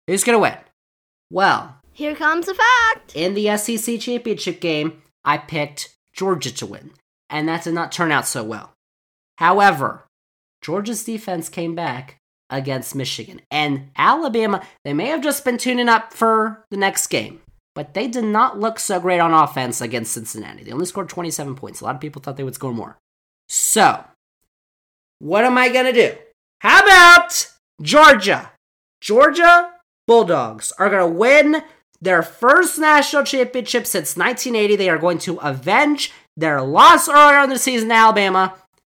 who's going to win? Well, Here comes a fact. in the SEC championship game, I picked Georgia to win, and that did not turn out so well. However, Georgia's defense came back against Michigan. And Alabama, they may have just been tuning up for the next game, but they did not look so great on offense against Cincinnati. They only scored 27 points. A lot of people thought they would score more. So, what am I going to do? How about Georgia? Georgia Bulldogs are going to win their first national championship since 1980. They are going to avenge their loss earlier in the season to Alabama.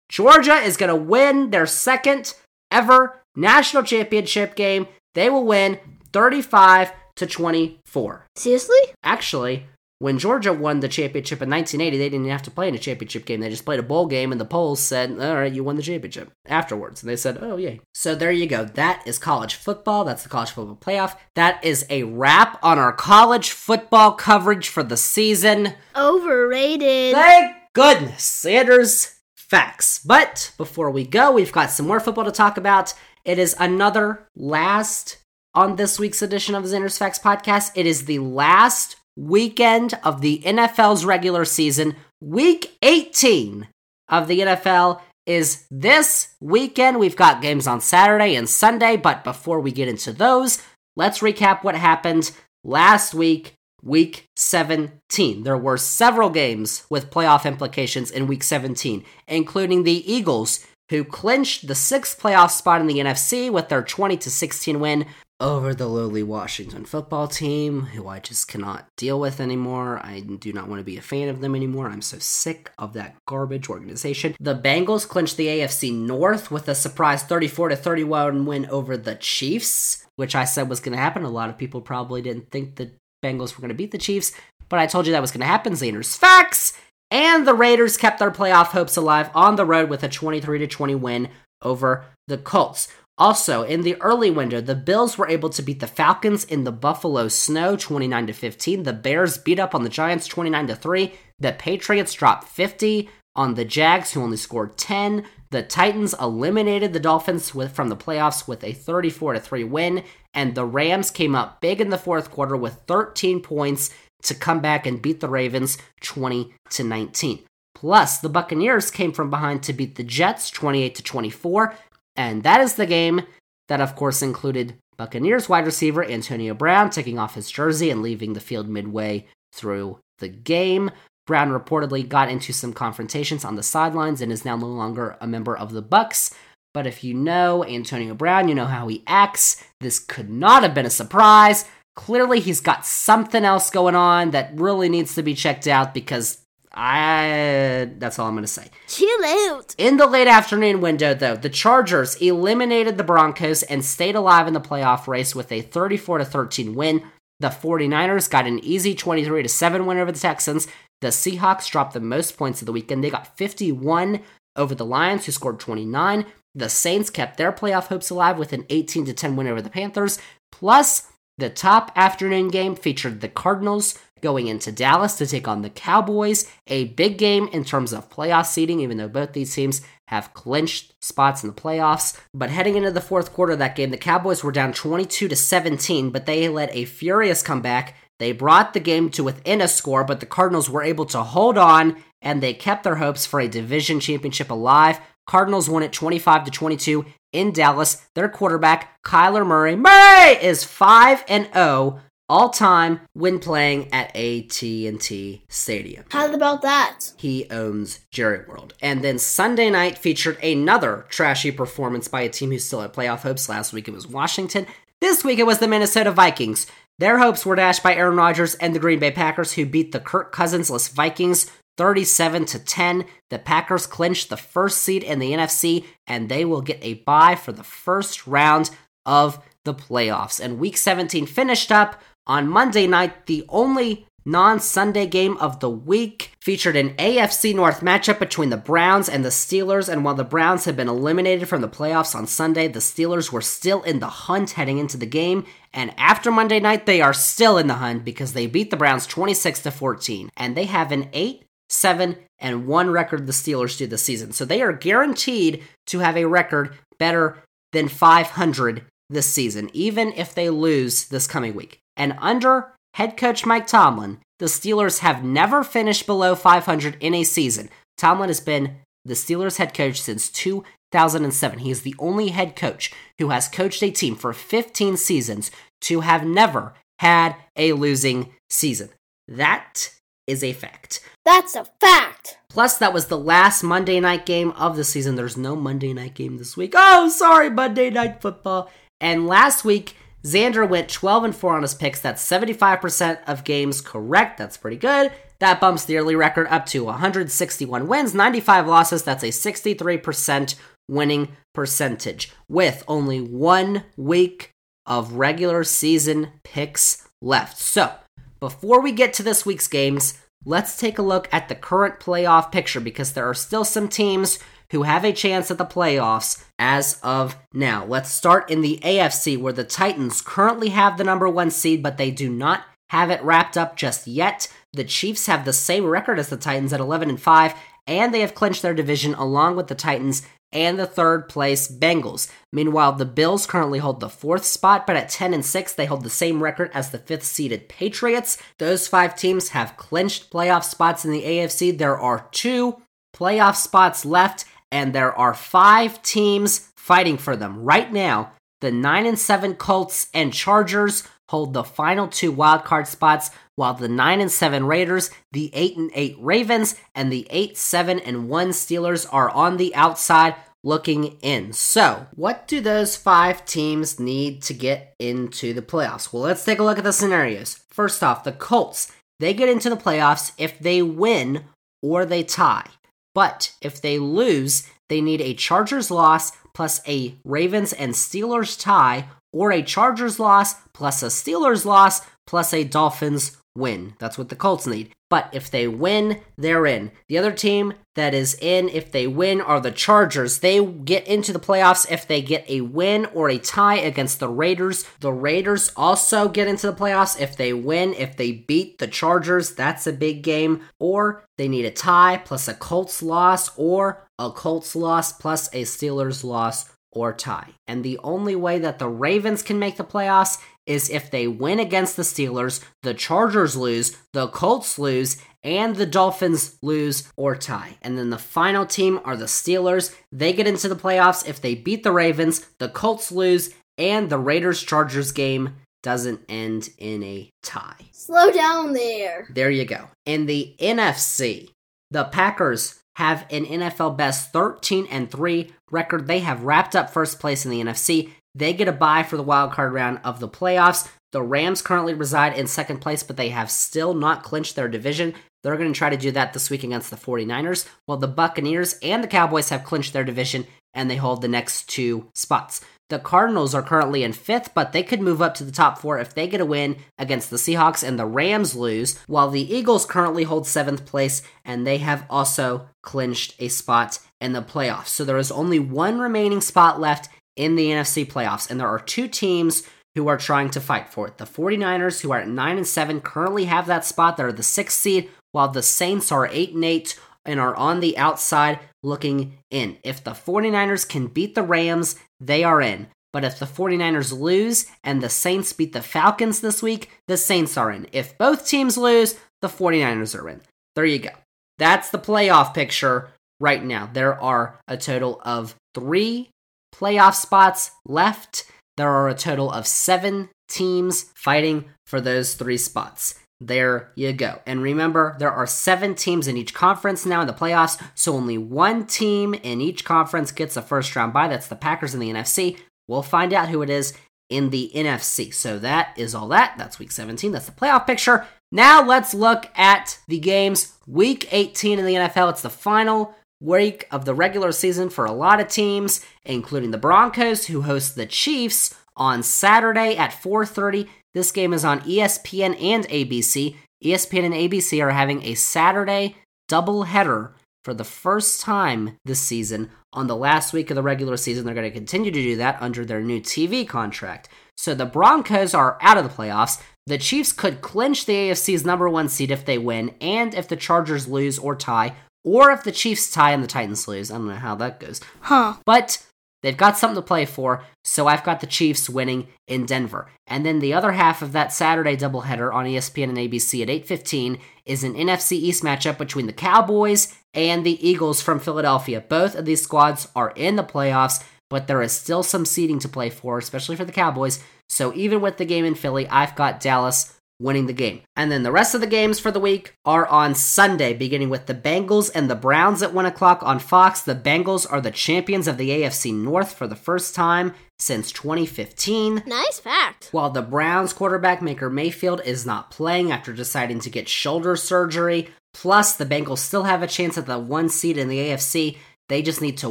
Georgia is going to win their second ever national championship game. They will win 35 to 24. Seriously? Actually, when Georgia won the championship in 1980, they didn't have to play in a championship game. They just played a bowl game, and the polls said, All right, you won the championship afterwards. And they said, Oh, yay. So there you go. That is college football. That's the college football playoff. That is a wrap on our college football coverage for the season. Overrated. Thank goodness. Xander's facts. But before we go, we've got some more football to talk about. It is another last on this week's edition of the Xander's Facts podcast. It is the last weekend of the NFL's regular season. Week 18 of the NFL is this weekend. We've got games on Saturday and Sunday, but before we get into those, let's recap what happened last week, week 17. There were several games with playoff implications in week 17, including the Eagles who clinched the sixth playoff spot in the NFC with their 20 to 16 win over the lowly Washington football team, who I just cannot deal with anymore. I do not want to be a fan of them anymore. I'm so sick of that garbage organization. The Bengals clinched the AFC North with a surprise 34 to 31 win over the Chiefs, which I said was going to happen. A lot of people probably didn't think the Bengals were going to beat the Chiefs, but I told you that was going to happen. Xander's facts. And the Raiders kept their playoff hopes alive on the road with a 23 to 20 win over the Colts. Also, in the early window, the Bills were able to beat the Falcons in the Buffalo Snow 29 to 15. The Bears beat up on the Giants 29 to 3. The Patriots dropped 50 on the Jags who only scored 10. The Titans eliminated the Dolphins with, from the playoffs with a 34 to 3 win, and the Rams came up big in the fourth quarter with 13 points to come back and beat the Ravens 20 to 19. Plus, the Buccaneers came from behind to beat the Jets 28 to 24. And that is the game that, of course, included Buccaneers wide receiver Antonio Brown taking off his jersey and leaving the field midway through the game. Brown reportedly got into some confrontations on the sidelines and is now no longer a member of the Bucs. But if you know Antonio Brown, you know how he acts. This could not have been a surprise. Clearly, he's got something else going on that really needs to be checked out because I that's all I'm going to say. Chill out. In the late afternoon window though, the Chargers eliminated the Broncos and stayed alive in the playoff race with a 34 to 13 win. The 49ers got an easy 23 to 7 win over the Texans. The Seahawks dropped the most points of the weekend. They got 51 over the Lions who scored 29. The Saints kept their playoff hopes alive with an 18 to 10 win over the Panthers. Plus, the top afternoon game featured the Cardinals going into Dallas to take on the Cowboys. A big game in terms of playoff seeding, even though both these teams have clinched spots in the playoffs. But heading into the fourth quarter of that game, the Cowboys were down 22 to 17, but they led a furious comeback. They brought the game to within a score, but the Cardinals were able to hold on and they kept their hopes for a division championship alive. Cardinals won it 25 to 22 in Dallas. Their quarterback, Kyler Murray, Murray is 5 and 0 all time when playing at AT&T Stadium. How about that? He owns Jerry World. And then Sunday night featured another trashy performance by a team who still had playoff hopes. Last week it was Washington. This week it was the Minnesota Vikings. Their hopes were dashed by Aaron Rodgers and the Green Bay Packers, who beat the Kirk Cousins-less Vikings 37 to 10. The Packers clinched the first seed in the NFC, and they will get a bye for the first round of the playoffs. And Week 17 finished up on Monday night, the only non Sunday game of the week featured an AFC North matchup between the Browns and the Steelers. And while the Browns had been eliminated from the playoffs on Sunday, the Steelers were still in the hunt heading into the game. And after Monday night, they are still in the hunt because they beat the Browns 26 to 14. And they have an 8 7 and 1 record the Steelers do this season. So they are guaranteed to have a record better than 500 this season, even if they lose this coming week. And under head coach Mike Tomlin, the Steelers have never finished below 500 in a season. Tomlin has been the Steelers head coach since 2007. He is the only head coach who has coached a team for 15 seasons to have never had a losing season. That is a fact. That's a fact. Plus, that was the last Monday night game of the season. There's no Monday night game this week. Oh, sorry, Monday night football. And last week, Xander went 12 and 4 on his picks. That's 75% of games correct. That's pretty good. That bumps the early record up to 161 wins, 95 losses. That's a 63% winning percentage with only one week of regular season picks left. So, before we get to this week's games, let's take a look at the current playoff picture because there are still some teams who have a chance at the playoffs as of now. Let's start in the AFC where the Titans currently have the number one seed, but they do not have it wrapped up just yet. The Chiefs have the same record as the Titans at 11 and 5, and they have clinched their division along with the Titans and the third place Bengals. Meanwhile, the Bills currently hold the fourth spot, but at 10 and 6, they hold the same record as the fifth seeded Patriots. Those five teams have clinched playoff spots in the AFC. There are two playoff spots left, and there are five teams fighting for them right now. The 9 and 7 Colts and Chargers hold the final two wildcard spots, while the 9 and 7 Raiders, the 8 and 8 Ravens, and the 8 7 and 1 Steelers are on the outside looking in. So, what do those five teams need to get into the playoffs? Well, let's take a look at the scenarios. First off, the Colts, they get into the playoffs if they win or they tie. But if they lose, they need a Chargers loss plus a Ravens and Steelers tie, or a Chargers loss plus a Steelers loss plus a Dolphins win. That's what the Colts need. But if they win, they're in. The other team that is in, if they win, are the Chargers. They get into the playoffs if they get a win or a tie against the Raiders. The Raiders also get into the playoffs if they win, if they beat the Chargers. That's a big game. Or they need a tie plus a Colts loss, or a Colts loss plus a Steelers loss or tie. And the only way that the Ravens can make the playoffs is if they win against the Steelers, the Chargers lose, the Colts lose, and the Dolphins lose or tie. And then the final team are the Steelers. They get into the playoffs if they beat the Ravens, the Colts lose, and the Raiders Chargers game doesn't end in a tie. Slow down there. There you go. In the NFC, the Packers have an NFL best 13 and 3 record. They have wrapped up first place in the NFC. They get a bye for the wild card round of the playoffs. The Rams currently reside in second place, but they have still not clinched their division. They're going to try to do that this week against the 49ers, while the Buccaneers and the Cowboys have clinched their division and they hold the next two spots. The Cardinals are currently in fifth, but they could move up to the top four if they get a win against the Seahawks and the Rams lose, while the Eagles currently hold seventh place and they have also clinched a spot in the playoffs. So there is only one remaining spot left in the NFC playoffs, and there are two teams who are trying to fight for it. The 49ers, who are at 9 and 7, currently have that spot. They're the sixth seed, while the Saints are 8 and 8 and are on the outside looking in. If the 49ers can beat the Rams, they are in. But if the 49ers lose and the Saints beat the Falcons this week, the Saints are in. If both teams lose, the 49ers are in. There you go. That's the playoff picture right now. There are a total of three playoff spots left. There are a total of seven teams fighting for those three spots. There you go. And remember, there are seven teams in each conference now in the playoffs, so only one team in each conference gets a first round bye. That's the Packers in the NFC. We'll find out who it is in the NFC. So that is all that. That's week 17. That's the playoff picture. Now let's look at the games. Week 18 in the NFL. It's the final week of the regular season for a lot of teams, including the Broncos, who host the Chiefs on Saturday at 4:30. This game is on ESPN and ABC. ESPN and ABC are having a Saturday doubleheader for the first time this season on the last week of the regular season. They're going to continue to do that under their new TV contract. So the Broncos are out of the playoffs. The Chiefs could clinch the AFC's number one seed if they win, and if the Chargers lose or tie, or if the Chiefs tie and the Titans lose. I don't know how that goes. Huh. But they've got something to play for, so I've got the Chiefs winning in Denver. And then the other half of that Saturday doubleheader on ESPN and ABC at 8:15 is an NFC East matchup between the Cowboys and the Eagles from Philadelphia. Both of these squads are in the playoffs, but there is still some seeding to play for, especially for the Cowboys. So even with the game in Philly, I've got Dallas winning the game. And then the rest of the games for the week are on Sunday, beginning with the Bengals and the Browns at 1 o'clock on Fox. The Bengals are the champions of the AFC North for the first time since 2015. Nice fact. While the Browns quarterback Baker Mayfield is not playing after deciding to get shoulder surgery, plus the Bengals still have a chance at the one seed in the AFC. They just need to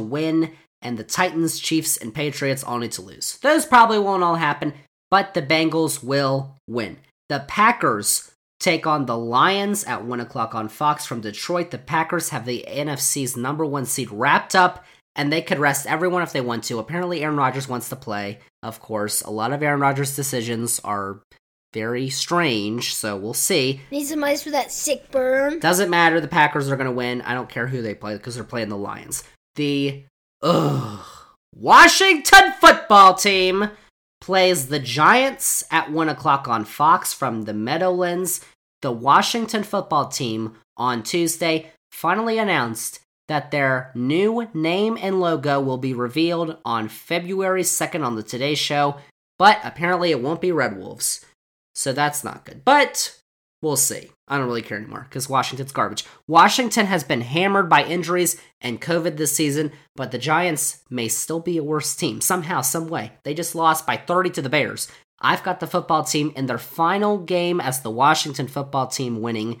win, and the Titans, Chiefs, and Patriots all need to lose. Those probably won't all happen, but the Bengals will win. The Packers take on the Lions at 1 o'clock on Fox from Detroit. The Packers have the NFC's number one seed wrapped up, and they could rest everyone if they want to. Apparently, Aaron Rodgers wants to play, of course. A lot of Aaron Rodgers' decisions are very strange, so we'll see. Need some ice for that sick burn. Doesn't matter. The Packers are going to win. I don't care who they play because they're playing the Lions. The ugh, Washington football team plays the Giants at 1 o'clock on Fox from the Meadowlands. The Washington football team on Tuesday finally announced that their new name and logo will be revealed on February 2nd on the Today Show, but apparently it won't be Red Wolves. So that's not good. But We'll see. I don't really care anymore because Washington's garbage. Washington has been hammered by injuries and COVID this season, but the Giants may still be a worse team somehow, some way. They just lost by 30 to the Bears. I've got the football team in their final game as the Washington football team winning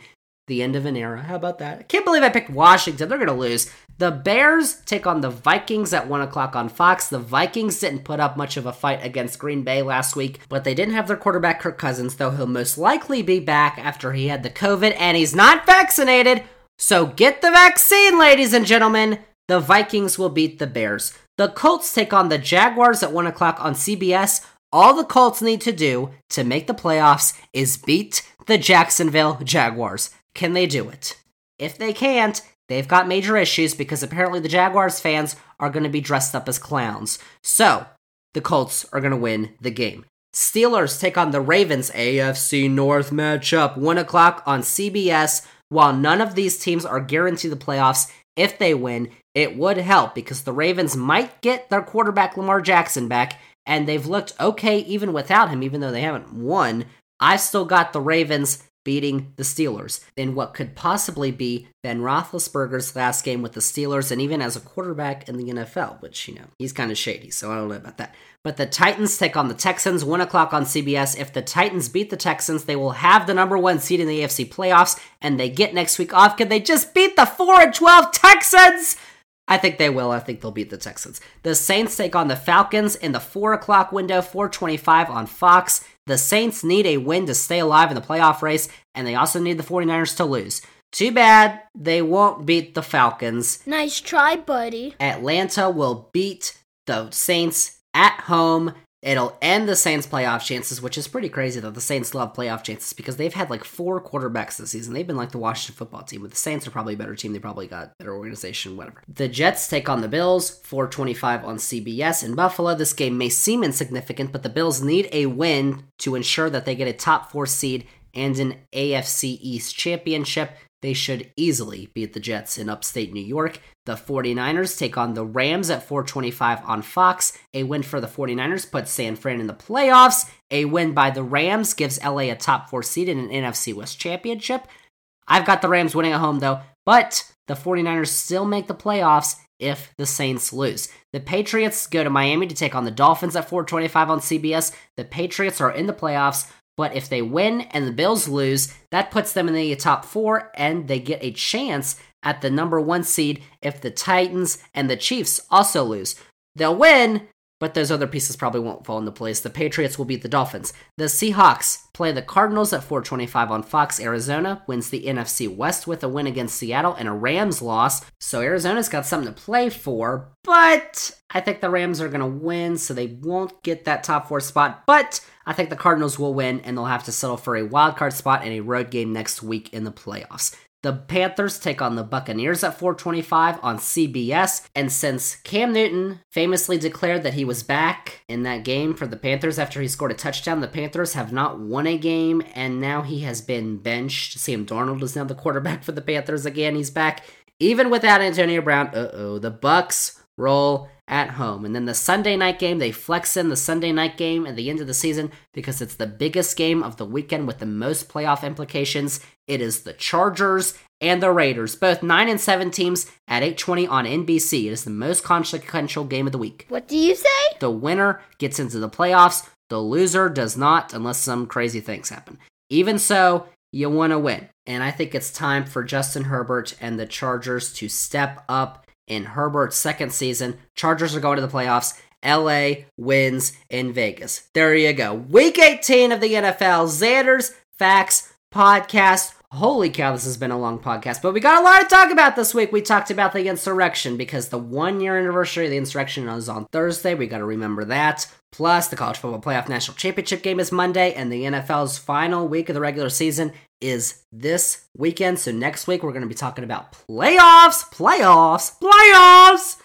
the end of an era. How about that? I can't believe I picked Washington. They're going to lose. The Bears take on the Vikings at 1 o'clock on Fox. The Vikings didn't put up much of a fight against Green Bay last week, but they didn't have their quarterback Kirk Cousins, though he'll most likely be back after he had the COVID and he's not vaccinated. So get the vaccine, ladies and gentlemen. The Vikings will beat the Bears. The Colts take on the Jaguars at 1 o'clock on CBS. All the Colts need to do to make the playoffs is beat the Jacksonville Jaguars. Can they do it? If they can't, They've got major issues because apparently the Jaguars fans are going to be dressed up as clowns. So, the Colts are going to win the game. Steelers take on the Ravens AFC North matchup, 1 o'clock on CBS. While none of these teams are guaranteed the playoffs, if they win, it would help because the Ravens might get their quarterback Lamar Jackson back, and they've looked okay even without him, even though they haven't won. I've still got the Ravens beating the Steelers in what could possibly be Ben Roethlisberger's last game with the Steelers, and even as a quarterback in the NFL, which you know he's kind of shady, so I don't know about that. But the Titans take on the Texans, one o'clock on CBS. If the Titans beat the Texans, they will have the number one seed in the AFC playoffs, and they get next week off. Can they just beat the four and twelve Texans? I think they will. I think they'll beat the Texans. The Saints take on the Falcons in the 4 o'clock window, 425 on Fox. The Saints need a win to stay alive in the playoff race, and they also need the 49ers to lose. Too bad they won't beat the Falcons. Nice try, buddy. Atlanta will beat the Saints at home It'll end the Saints' playoff chances, which is pretty crazy that the Saints love playoff chances because they've had like four quarterbacks this season. They've been like the Washington football team, but the Saints are probably a better team. They probably got better organization, whatever. The Jets take on the Bills, 425 on CBS in Buffalo. This game may seem insignificant, but the Bills need a win to ensure that they get a top four seed and an AFC East championship. They should easily beat the Jets in upstate New York. The 49ers take on the Rams at 425 on Fox. A win for the 49ers puts San Fran in the playoffs. A win by the Rams gives LA a top four seed in an NFC West championship. I've got the Rams winning at home though, but the 49ers still make the playoffs if the Saints lose. The Patriots go to Miami to take on the Dolphins at 425 on CBS. The Patriots are in the playoffs. But if they win and the Bills lose, that puts them in the top four and they get a chance at the number one seed if the Titans and the Chiefs also lose. They'll win, but those other pieces probably won't fall into place. The Patriots will beat the Dolphins. The Seahawks play the Cardinals at 425 on Fox. Arizona wins the NFC West with a win against Seattle and a Rams loss. So Arizona's got something to play for, but I think the Rams are going to win, so they won't get that top four spot. But I think the Cardinals will win, and they'll have to settle for a wild card spot and a road game next week in the playoffs. The Panthers take on the Buccaneers at 425 on CBS. And since Cam Newton famously declared that he was back in that game for the Panthers after he scored a touchdown, the Panthers have not won a game and now he has been benched. Sam Darnold is now the quarterback for the Panthers again. He's back. even without Antonio Brown, uh oh, the Bucs roll at home. And then the Sunday night game, they flex in the Sunday night game at the end of the season because it's the biggest game of the weekend with the most playoff implications. It is the Chargers and the Raiders, both 9 and 7 teams at 8:20 on NBC. It is the most consequential game of the week. What do you say? The winner gets into the playoffs, the loser does not unless some crazy things happen. Even so, you want to win. And I think it's time for Justin Herbert and the Chargers to step up in Herbert's second season. Chargers are going to the playoffs. LA wins in Vegas. There you go. Week 18 of the NFL. Xander's Facts Podcast. Holy cow, this has been a long podcast, but we got a lot to talk about this week. We talked about the insurrection because the one year anniversary of the insurrection is on Thursday. We got to remember that. Plus, the College Football Playoff National Championship game is Monday, and the NFL's final week of the regular season is this weekend. So, next week, we're going to be talking about playoffs, playoffs, playoffs.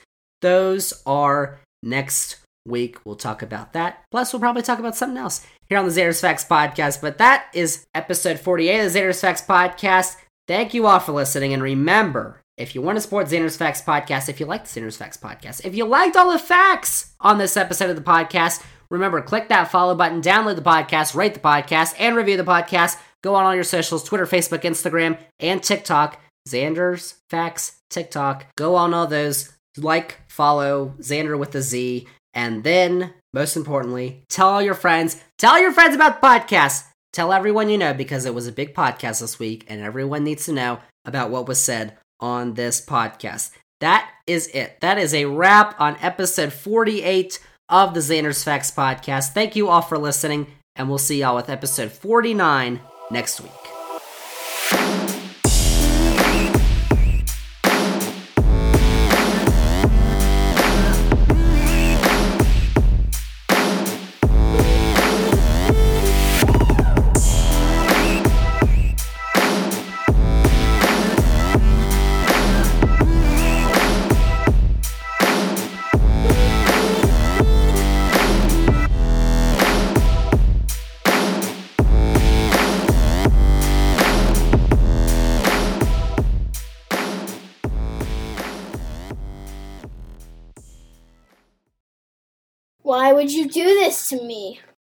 Those are next week. We'll talk about that. Plus, we'll probably talk about something else here on the Xander's Facts podcast. But that is episode 48 of the Xander's Facts podcast. Thank you all for listening. And remember, if you want to support Xander's Facts podcast, if you like the Xander's Facts podcast, if you liked all the facts on this episode of the podcast, remember, click that follow button, download the podcast, rate the podcast, and review the podcast. Go on all your socials Twitter, Facebook, Instagram, and TikTok. Xander's Facts TikTok. Go on all those. Like, follow Xander with a Z. And then, most importantly, tell all your friends. Tell your friends about the podcast. Tell everyone you know because it was a big podcast this week and everyone needs to know about what was said on this podcast. That is it. That is a wrap on episode 48 of the Xander's Facts podcast. Thank you all for listening, and we'll see y'all with episode 49 next week. Would you do this to me?